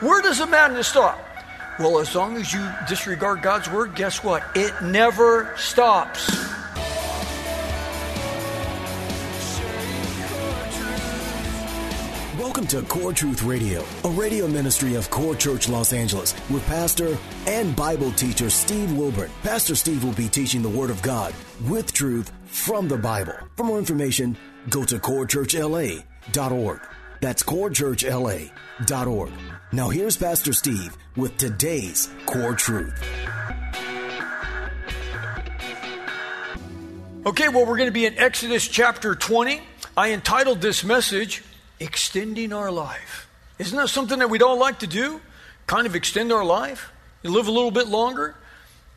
Where does the madness stop? Well, as long as you disregard God's word, guess what? It never stops. Welcome to Core Truth Radio, a radio ministry of Core Church Los Angeles with pastor and Bible teacher Steve Wilburn. Pastor Steve will be teaching the Word of God with truth from the Bible. For more information, go to corechurchla.org. That's corechurchla.org. Now here's Pastor Steve with today's Core Truth. Okay, well, we're going to be in Exodus chapter 20. I entitled this message, Extending Our Life. Isn't that something that we'd all like to do? Kind of extend our life? You live a little bit longer?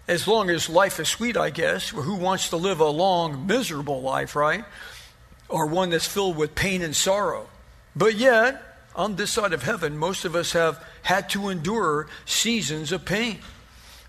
As long as life is sweet, I guess. Who wants to live a long, miserable life, right? Or one that's filled with pain and sorrow. But yet, on this side of heaven, most of us have had to endure seasons of pain.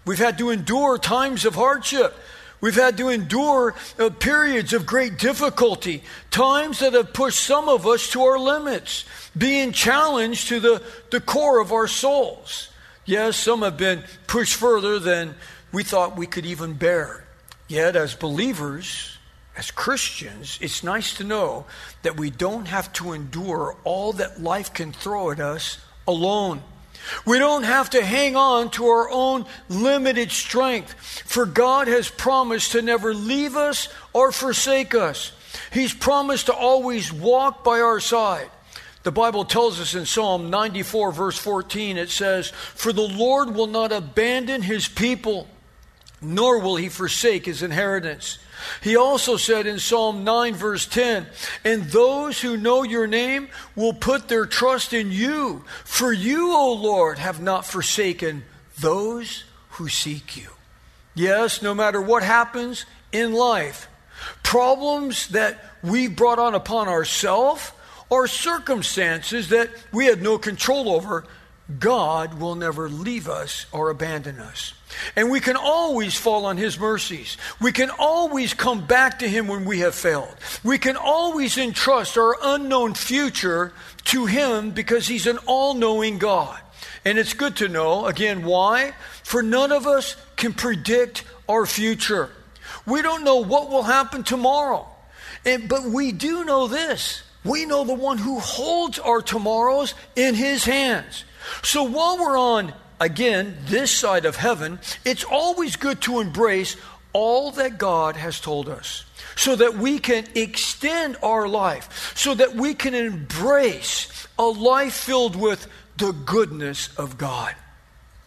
We've had to endure times of hardship. We've had to endure uh, periods of great difficulty, times that have pushed some of us to our limits, being challenged to the, the core of our souls. Yes, some have been pushed further than we thought we could even bear. Yet, as believers, as Christians, it's nice to know that we don't have to endure all that life can throw at us alone. We don't have to hang on to our own limited strength, for God has promised to never leave us or forsake us. He's promised to always walk by our side. The Bible tells us in Psalm 94, verse 14, it says, For the Lord will not abandon his people, nor will he forsake his inheritance. He also said in Psalm 9, verse 10, And those who know your name will put their trust in you, for you, O Lord, have not forsaken those who seek you. Yes, no matter what happens in life, problems that we brought on upon ourselves or circumstances that we had no control over, God will never leave us or abandon us. And we can always fall on His mercies. We can always come back to Him when we have failed. We can always entrust our unknown future to Him because He's an all knowing God. And it's good to know, again, why? For none of us can predict our future. We don't know what will happen tomorrow. And, but we do know this we know the one who holds our tomorrows in His hands. So while we're on, again, this side of heaven, it's always good to embrace all that God has told us so that we can extend our life, so that we can embrace a life filled with the goodness of God.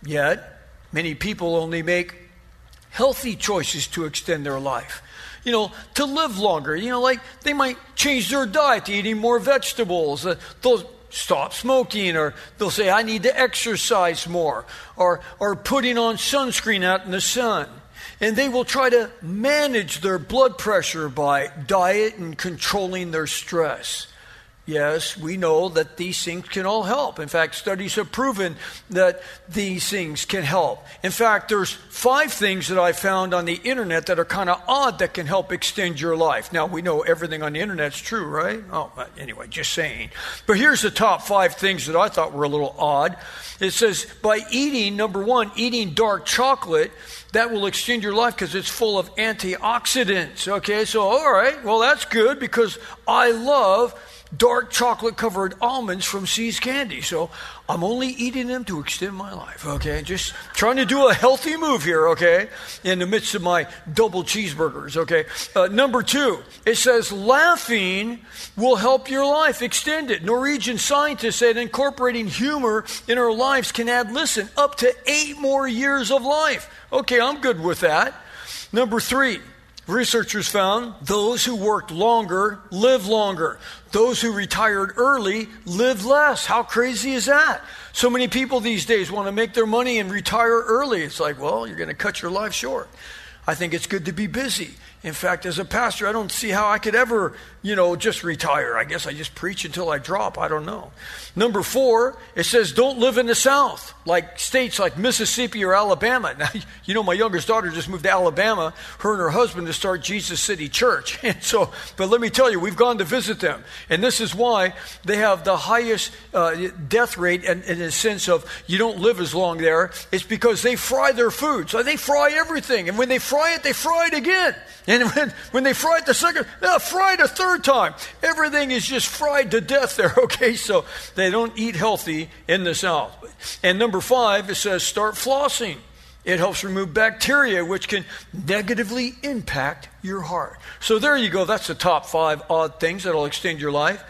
Yet, many people only make healthy choices to extend their life. You know, to live longer. You know, like they might change their diet to eating more vegetables. Uh, those stop smoking or they'll say i need to exercise more or, or putting on sunscreen out in the sun. And they will try to manage their blood pressure by diet and controlling their stress Yes, we know that these things can all help. In fact, studies have proven that these things can help. In fact, there's five things that I found on the internet that are kind of odd that can help extend your life. Now, we know everything on the internet's true, right? Oh, but anyway, just saying. But here's the top five things that I thought were a little odd. It says by eating, number one, eating dark chocolate, that will extend your life because it's full of antioxidants. Okay, so all right, well, that's good because I love dark chocolate covered almonds from See's Candy. So I'm only eating them to extend my life, okay? Just trying to do a healthy move here, okay? In the midst of my double cheeseburgers, okay? Uh, number two, it says laughing will help your life, extend it. Norwegian scientists said incorporating humor in our lives can add, listen, up to eight more years of life. Okay, I'm good with that. Number three, Researchers found those who worked longer live longer. Those who retired early live less. How crazy is that? So many people these days want to make their money and retire early. It's like, well, you're going to cut your life short. I think it's good to be busy. In fact, as a pastor, I don't see how I could ever, you know, just retire. I guess I just preach until I drop. I don't know. Number four, it says don't live in the South, like states like Mississippi or Alabama. Now, you know, my youngest daughter just moved to Alabama, her and her husband to start Jesus City Church. And so, but let me tell you, we've gone to visit them. And this is why they have the highest uh, death rate in, in a sense of you don't live as long there. It's because they fry their food. So they fry everything. And when they fry it, they fry it again. And when, when they fry it the second, they'll fry it a third time. Everything is just fried to death there, okay? So they don't eat healthy in the South. And number five, it says start flossing. It helps remove bacteria, which can negatively impact your heart. So there you go. That's the top five odd things that'll extend your life.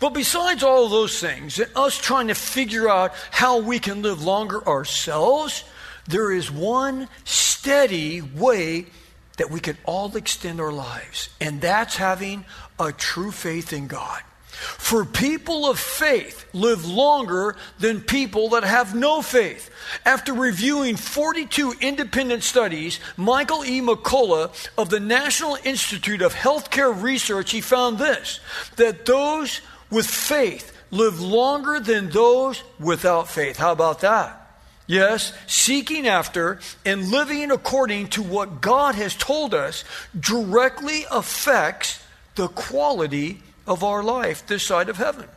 But besides all those things, and us trying to figure out how we can live longer ourselves, there is one steady way that we can all extend our lives, and that's having a true faith in God. For people of faith live longer than people that have no faith. After reviewing 42 independent studies, Michael E. McCullough of the National Institute of Healthcare Research, he found this that those with faith live longer than those without faith. How about that? Yes, seeking after and living according to what God has told us directly affects the quality of our life this side of heaven.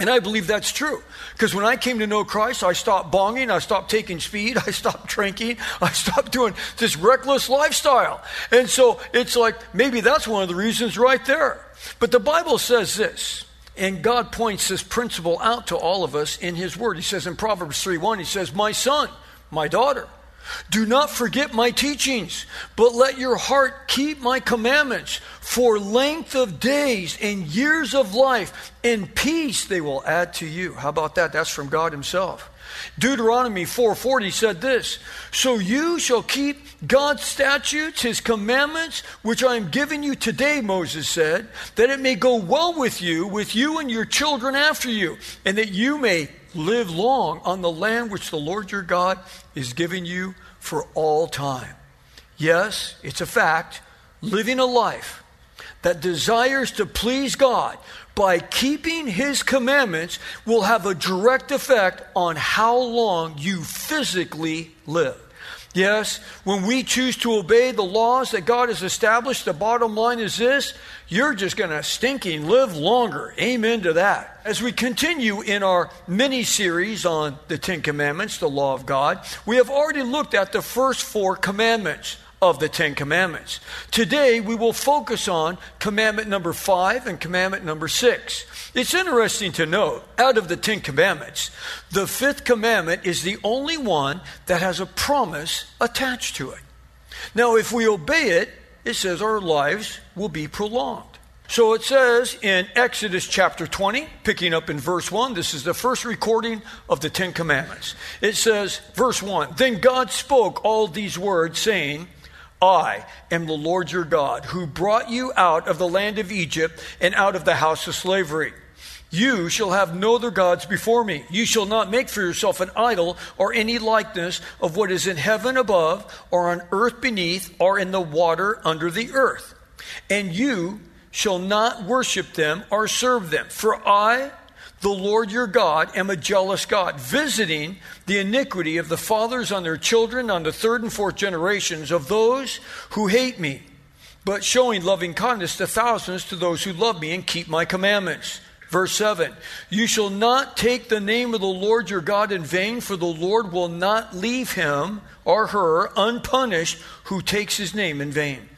And I believe that's true. Because when I came to know Christ, I stopped bonging, I stopped taking speed, I stopped drinking, I stopped doing this reckless lifestyle. And so it's like maybe that's one of the reasons right there. But the Bible says this and God points this principle out to all of us in His Word. He says in Proverbs 3 1, He says, My son, my daughter, do not forget my teachings, but let your heart keep my commandments. For length of days and years of life and peace they will add to you. How about that? That's from God Himself. Deuteronomy 4:40 said this, "So you shall keep God's statutes, his commandments, which I am giving you today," Moses said, "that it may go well with you, with you and your children after you, and that you may live long on the land which the Lord your God is giving you for all time." Yes, it's a fact, living a life that desires to please God by keeping his commandments will have a direct effect on how long you physically live. Yes, when we choose to obey the laws that God has established, the bottom line is this you're just going to stinking live longer. Amen to that. As we continue in our mini series on the Ten Commandments, the law of God, we have already looked at the first four commandments of the Ten Commandments. Today, we will focus on commandment number five and commandment number six. It's interesting to note, out of the Ten Commandments, the fifth commandment is the only one that has a promise attached to it. Now, if we obey it, it says our lives will be prolonged. So it says in Exodus chapter 20, picking up in verse 1, this is the first recording of the Ten Commandments. It says, verse 1 Then God spoke all these words, saying, I am the Lord your God, who brought you out of the land of Egypt and out of the house of slavery. You shall have no other gods before me. You shall not make for yourself an idol or any likeness of what is in heaven above, or on earth beneath, or in the water under the earth. And you shall not worship them or serve them. For I, the Lord your God am a jealous God, visiting the iniquity of the fathers on their children on the third and fourth generations of those who hate me, but showing loving kindness to thousands to those who love me and keep my commandments. Verse 7 You shall not take the name of the Lord your God in vain, for the Lord will not leave him or her unpunished who takes his name in vain.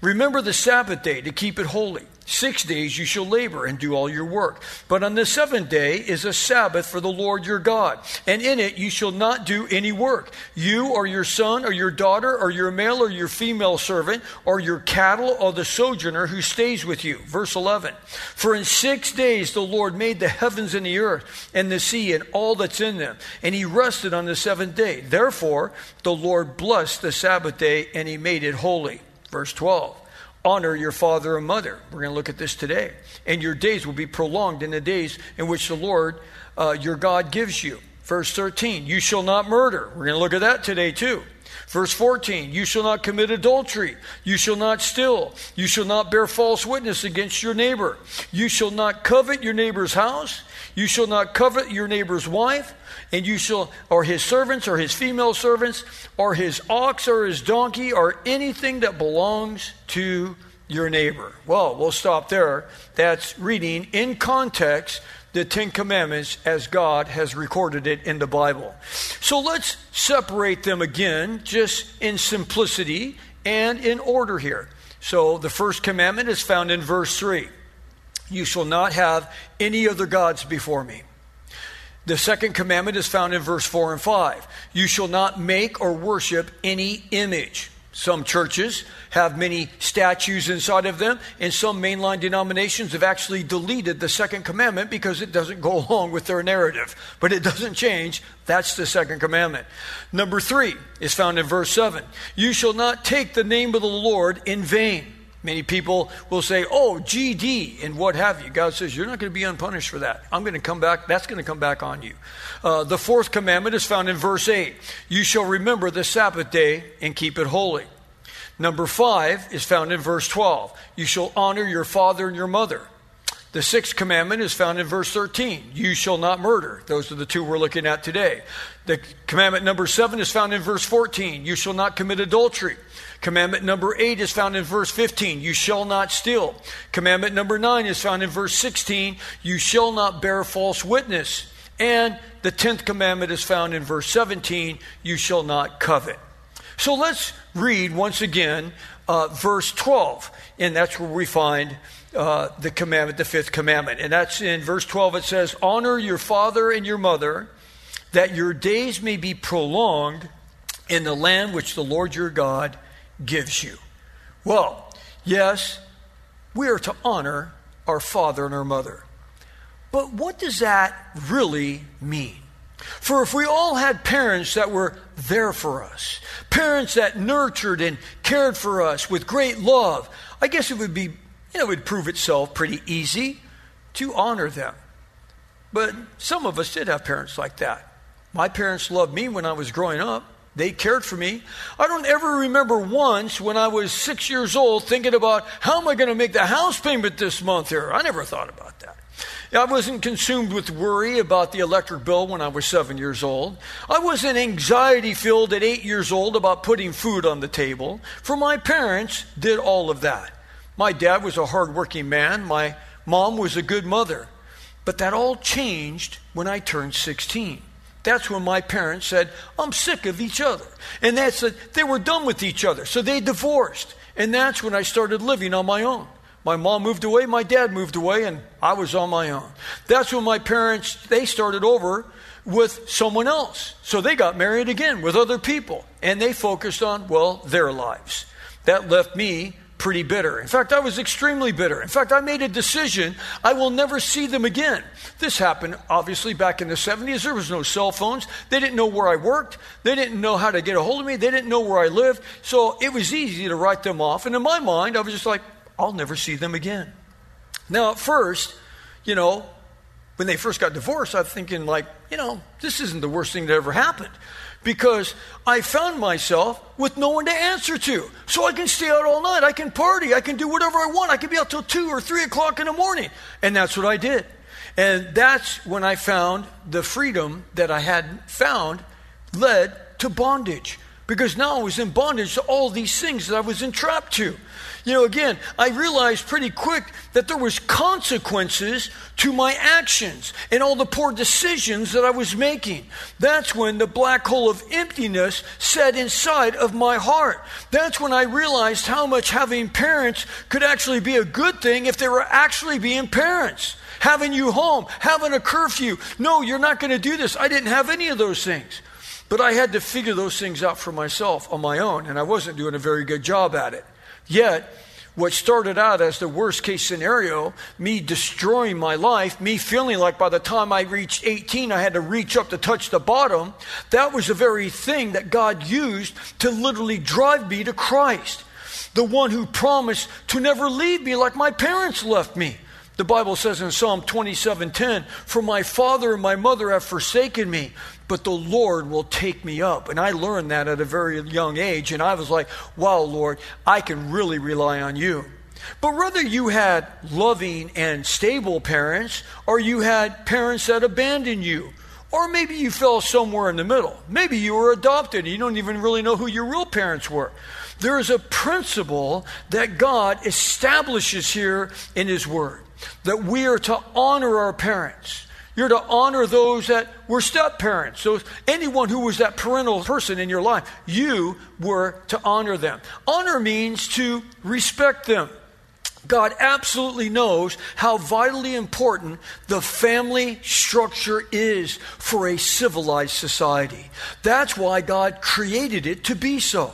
Remember the Sabbath day to keep it holy. Six days you shall labor and do all your work. But on the seventh day is a Sabbath for the Lord your God. And in it you shall not do any work. You or your son or your daughter or your male or your female servant or your cattle or the sojourner who stays with you. Verse 11. For in six days the Lord made the heavens and the earth and the sea and all that's in them. And he rested on the seventh day. Therefore the Lord blessed the Sabbath day and he made it holy. Verse 12. Honor your father and mother. We're going to look at this today. And your days will be prolonged in the days in which the Lord uh, your God gives you. Verse 13, you shall not murder. We're going to look at that today too. Verse 14, you shall not commit adultery. You shall not steal. You shall not bear false witness against your neighbor. You shall not covet your neighbor's house. You shall not covet your neighbor's wife. And you shall, or his servants, or his female servants, or his ox, or his donkey, or anything that belongs to your neighbor. Well, we'll stop there. That's reading in context the Ten Commandments as God has recorded it in the Bible. So let's separate them again, just in simplicity and in order here. So the first commandment is found in verse 3 You shall not have any other gods before me. The second commandment is found in verse 4 and 5. You shall not make or worship any image. Some churches have many statues inside of them, and some mainline denominations have actually deleted the second commandment because it doesn't go along with their narrative. But it doesn't change. That's the second commandment. Number three is found in verse 7 You shall not take the name of the Lord in vain. Many people will say, oh, GD, and what have you. God says, you're not going to be unpunished for that. I'm going to come back. That's going to come back on you. Uh, the fourth commandment is found in verse 8 You shall remember the Sabbath day and keep it holy. Number five is found in verse 12 You shall honor your father and your mother. The sixth commandment is found in verse 13 You shall not murder. Those are the two we're looking at today. The commandment number seven is found in verse 14 You shall not commit adultery. Commandment number eight is found in verse 15 You shall not steal. Commandment number nine is found in verse 16 You shall not bear false witness. And the tenth commandment is found in verse 17 You shall not covet. So let's read once again uh, verse 12, and that's where we find uh, the commandment, the fifth commandment. And that's in verse 12. It says, Honor your father and your mother, that your days may be prolonged in the land which the Lord your God gives you. Well, yes, we are to honor our father and our mother. But what does that really mean? For if we all had parents that were there for us, parents that nurtured and cared for us with great love, I guess it would be, you know, it would prove itself pretty easy to honor them. But some of us did have parents like that. My parents loved me when I was growing up. They cared for me. I don't ever remember once when I was six years old thinking about how am I going to make the house payment this month here. I never thought about that. I wasn't consumed with worry about the electric bill when I was seven years old. I wasn't anxiety filled at eight years old about putting food on the table. For my parents did all of that. My dad was a hardworking man. My mom was a good mother. But that all changed when I turned 16. That's when my parents said, I'm sick of each other. And that's a, they were done with each other. So they divorced. And that's when I started living on my own. My mom moved away, my dad moved away, and I was on my own. That's when my parents, they started over with someone else. So they got married again with other people, and they focused on, well, their lives. That left me pretty bitter. In fact, I was extremely bitter. In fact, I made a decision I will never see them again. This happened obviously back in the 70s. There was no cell phones. They didn't know where I worked. They didn't know how to get a hold of me. They didn't know where I lived. So it was easy to write them off. And in my mind, I was just like, I'll never see them again. Now, at first, you know, when they first got divorced, I'm thinking, like, you know, this isn't the worst thing that ever happened because I found myself with no one to answer to. So I can stay out all night. I can party. I can do whatever I want. I can be out till 2 or 3 o'clock in the morning. And that's what I did. And that's when I found the freedom that I had found led to bondage. Because now I was in bondage to all these things that I was entrapped to. You know, again, I realized pretty quick that there was consequences to my actions and all the poor decisions that I was making. That's when the black hole of emptiness set inside of my heart. That's when I realized how much having parents could actually be a good thing if they were actually being parents. Having you home, having a curfew. No, you're not going to do this. I didn't have any of those things. But I had to figure those things out for myself on my own, and I wasn't doing a very good job at it. Yet, what started out as the worst case scenario, me destroying my life, me feeling like by the time I reached 18, I had to reach up to touch the bottom, that was the very thing that God used to literally drive me to Christ. the one who promised to never leave me like my parents left me. The Bible says in Psalm 27:10, "For my father and my mother have forsaken me, but the Lord will take me up." And I learned that at a very young age, and I was like, "Wow, Lord, I can really rely on you." But whether you had loving and stable parents, or you had parents that abandoned you, or maybe you fell somewhere in the middle. Maybe you were adopted and you don't even really know who your real parents were. There is a principle that God establishes here in His Word that we are to honor our parents. You're to honor those that were step parents. So anyone who was that parental person in your life, you were to honor them. Honor means to respect them. God absolutely knows how vitally important the family structure is for a civilized society. That's why God created it to be so.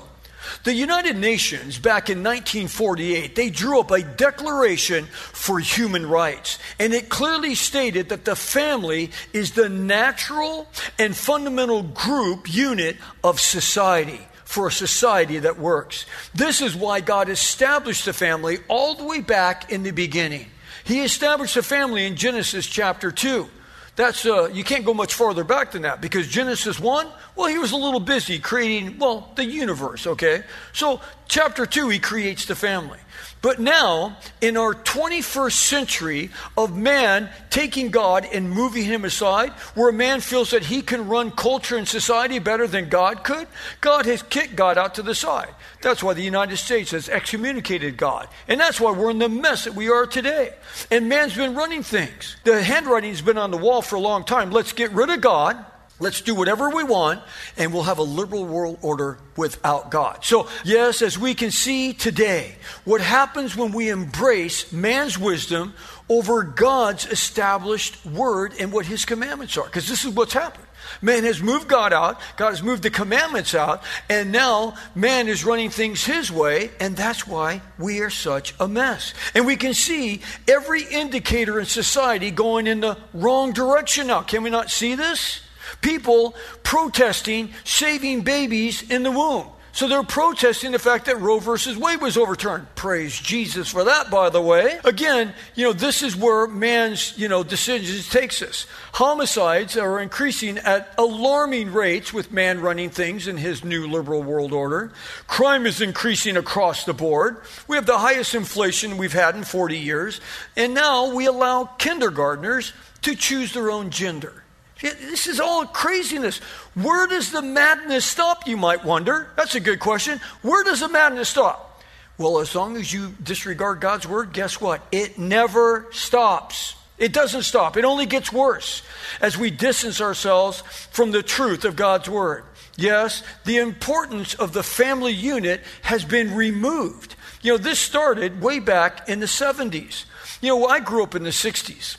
The United Nations, back in 1948, they drew up a declaration for human rights. And it clearly stated that the family is the natural and fundamental group unit of society for a society that works. This is why God established the family all the way back in the beginning. He established the family in Genesis chapter 2. That's uh, you can't go much farther back than that because Genesis 1, well, he was a little busy creating, well, the universe, okay? So, chapter 2, he creates the family. But now, in our 21st century of man taking God and moving him aside, where a man feels that he can run culture and society better than God could, God has kicked God out to the side. That's why the United States has excommunicated God. And that's why we're in the mess that we are today. And man's been running things. The handwriting's been on the wall for a long time. Let's get rid of God Let's do whatever we want, and we'll have a liberal world order without God. So, yes, as we can see today, what happens when we embrace man's wisdom over God's established word and what his commandments are? Because this is what's happened. Man has moved God out, God has moved the commandments out, and now man is running things his way, and that's why we are such a mess. And we can see every indicator in society going in the wrong direction now. Can we not see this? people protesting saving babies in the womb. So they're protesting the fact that Roe versus Wade was overturned. Praise Jesus for that, by the way. Again, you know, this is where man's, you know, decisions takes us. Homicides are increasing at alarming rates with man running things in his new liberal world order. Crime is increasing across the board. We have the highest inflation we've had in 40 years. And now we allow kindergartners to choose their own gender. This is all craziness. Where does the madness stop, you might wonder? That's a good question. Where does the madness stop? Well, as long as you disregard God's word, guess what? It never stops. It doesn't stop. It only gets worse as we distance ourselves from the truth of God's word. Yes, the importance of the family unit has been removed. You know, this started way back in the 70s. You know, I grew up in the 60s.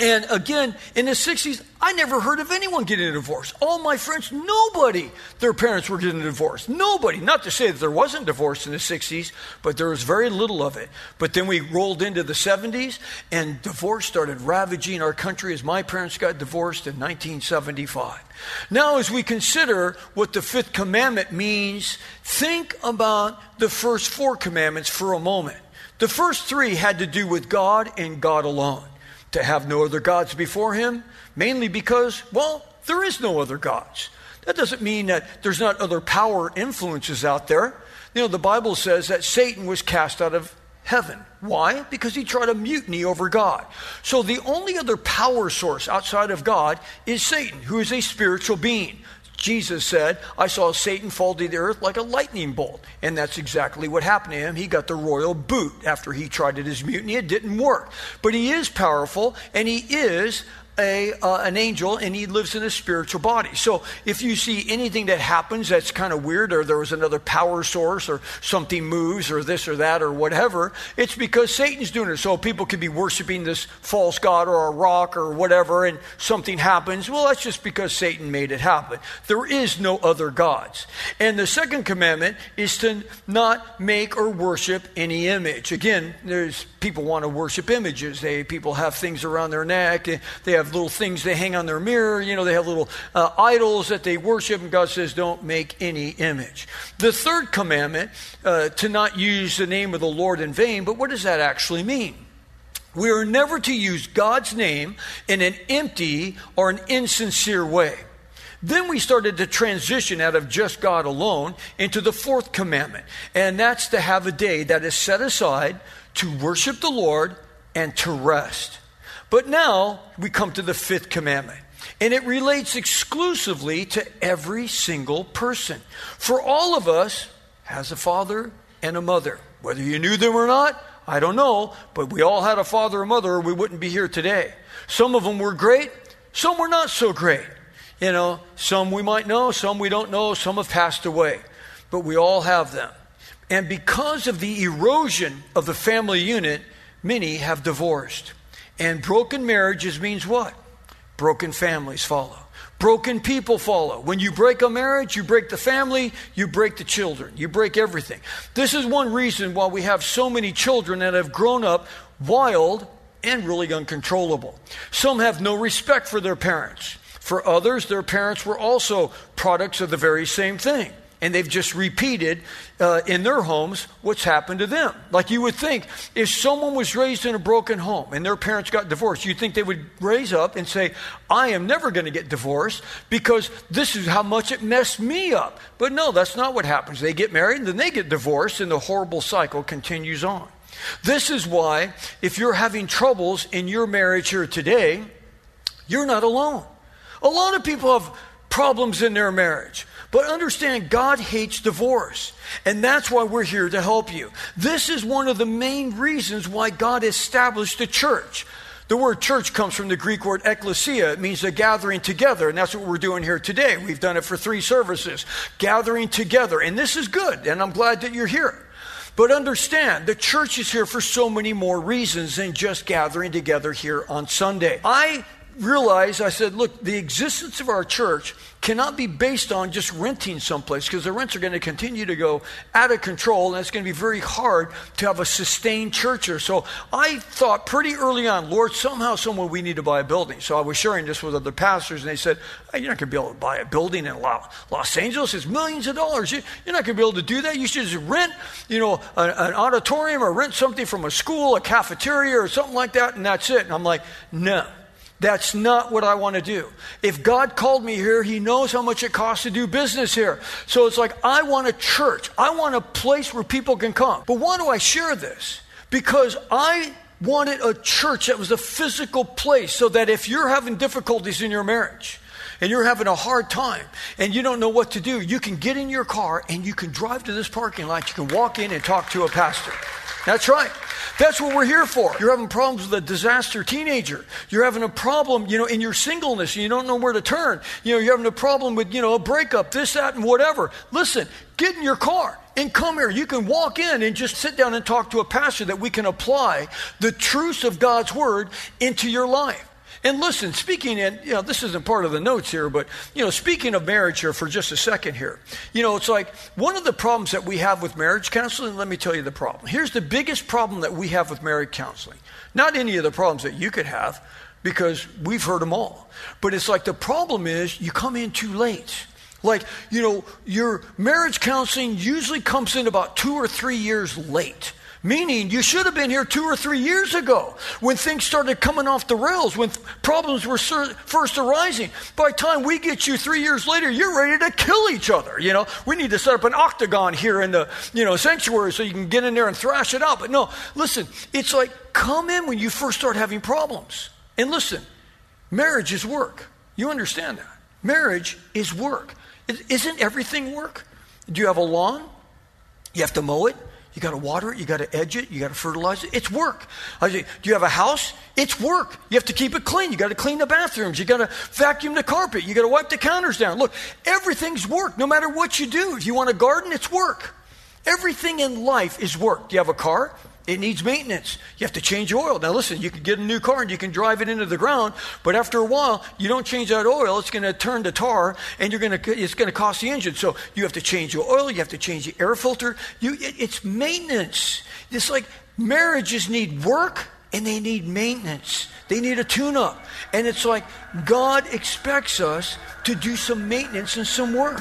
And again, in the 60s, I never heard of anyone getting a divorce. All my friends, nobody, their parents were getting a divorce. Nobody. Not to say that there wasn't divorce in the 60s, but there was very little of it. But then we rolled into the 70s, and divorce started ravaging our country as my parents got divorced in 1975. Now, as we consider what the fifth commandment means, think about the first four commandments for a moment. The first three had to do with God and God alone to have no other gods before him, mainly because, well, there is no other gods. That doesn't mean that there's not other power influences out there. You know, the Bible says that Satan was cast out of heaven. Why? Because he tried a mutiny over God. So the only other power source outside of God is Satan, who is a spiritual being. Jesus said, I saw Satan fall to the earth like a lightning bolt. And that's exactly what happened to him. He got the royal boot after he tried it his mutiny. It didn't work. But he is powerful and he is a, uh, an angel and he lives in a spiritual body. So if you see anything that happens that's kind of weird, or there was another power source, or something moves, or this or that, or whatever, it's because Satan's doing it. So people could be worshiping this false god or a rock or whatever, and something happens. Well, that's just because Satan made it happen. There is no other gods. And the second commandment is to not make or worship any image. Again, there's people want to worship images. They people have things around their neck. They have little things they hang on their mirror. You know, they have little uh, idols that they worship, and God says, don't make any image. The third commandment, uh, to not use the name of the Lord in vain, but what does that actually mean? We are never to use God's name in an empty or an insincere way. Then we started to transition out of just God alone into the fourth commandment, and that's to have a day that is set aside to worship the Lord and to rest. But now we come to the fifth commandment, and it relates exclusively to every single person. For all of us has a father and a mother. Whether you knew them or not, I don't know, but we all had a father or mother, or we wouldn't be here today. Some of them were great, some were not so great. You know, some we might know, some we don't know, some have passed away, but we all have them. And because of the erosion of the family unit, many have divorced. And broken marriages means what? Broken families follow. Broken people follow. When you break a marriage, you break the family, you break the children, you break everything. This is one reason why we have so many children that have grown up wild and really uncontrollable. Some have no respect for their parents. For others, their parents were also products of the very same thing. And they've just repeated uh, in their homes what's happened to them. Like you would think, if someone was raised in a broken home and their parents got divorced, you'd think they would raise up and say, I am never going to get divorced because this is how much it messed me up. But no, that's not what happens. They get married and then they get divorced, and the horrible cycle continues on. This is why, if you're having troubles in your marriage here today, you're not alone. A lot of people have problems in their marriage. But understand, God hates divorce. And that's why we're here to help you. This is one of the main reasons why God established the church. The word church comes from the Greek word ekklesia. It means a gathering together, and that's what we're doing here today. We've done it for three services, gathering together. And this is good, and I'm glad that you're here. But understand, the church is here for so many more reasons than just gathering together here on Sunday. I realized, I said, look, the existence of our church cannot be based on just renting someplace because the rents are going to continue to go out of control and it's going to be very hard to have a sustained church here. So I thought pretty early on, Lord, somehow, somewhere we need to buy a building. So I was sharing this with other pastors and they said, hey, You're not going to be able to buy a building in Los Angeles. It's millions of dollars. You're not going to be able to do that. You should just rent, you know, an, an auditorium or rent something from a school, a cafeteria or something like that, and that's it. And I'm like, No. That's not what I want to do. If God called me here, He knows how much it costs to do business here. So it's like, I want a church. I want a place where people can come. But why do I share this? Because I wanted a church that was a physical place so that if you're having difficulties in your marriage, and you're having a hard time and you don't know what to do, you can get in your car and you can drive to this parking lot. You can walk in and talk to a pastor. That's right. That's what we're here for. You're having problems with a disaster teenager. You're having a problem, you know, in your singleness and you don't know where to turn. You know, you're having a problem with, you know, a breakup, this, that, and whatever. Listen, get in your car and come here. You can walk in and just sit down and talk to a pastor that we can apply the truths of God's word into your life. And listen, speaking in, you know, this isn't part of the notes here, but, you know, speaking of marriage here for just a second here, you know, it's like one of the problems that we have with marriage counseling, let me tell you the problem. Here's the biggest problem that we have with marriage counseling. Not any of the problems that you could have, because we've heard them all. But it's like the problem is you come in too late. Like, you know, your marriage counseling usually comes in about two or three years late. Meaning, you should have been here two or three years ago when things started coming off the rails, when problems were first arising. By the time we get you three years later, you're ready to kill each other. You know, we need to set up an octagon here in the, you know, sanctuary so you can get in there and thrash it out. But no, listen, it's like come in when you first start having problems. And listen, marriage is work. You understand that. Marriage is work. Isn't everything work? Do you have a lawn? You have to mow it. You got to water it, you got to edge it, you got to fertilize it. It's work. I say, do you have a house? It's work. You have to keep it clean. You got to clean the bathrooms. You got to vacuum the carpet. You got to wipe the counters down. Look, everything's work. No matter what you do. If you want to garden, it's work. Everything in life is work. Do you have a car? It needs maintenance. You have to change oil. Now, listen, you can get a new car and you can drive it into the ground, but after a while, you don't change that oil, it's going to turn to tar and you're going to, it's going to cost the engine. So you have to change your oil, you have to change the air filter. You, it, it's maintenance. It's like marriages need work and they need maintenance. They need a tune up. And it's like God expects us to do some maintenance and some work.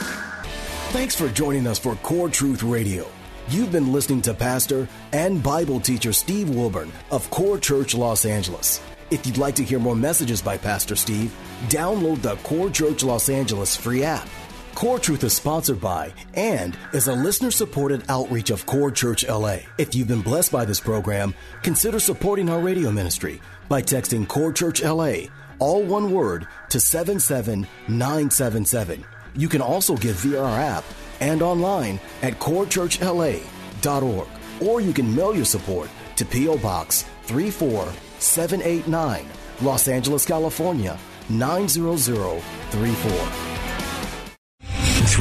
Thanks for joining us for Core Truth Radio. You've been listening to Pastor and Bible teacher Steve Wilburn of Core Church Los Angeles. If you'd like to hear more messages by Pastor Steve, download the Core Church Los Angeles free app. Core Truth is sponsored by and is a listener supported outreach of Core Church LA. If you've been blessed by this program, consider supporting our radio ministry by texting Core Church LA, all one word, to 77977. You can also give via our app and online at corechurchla.org. Or you can mail your support to P.O. Box 34789, Los Angeles, California 90034.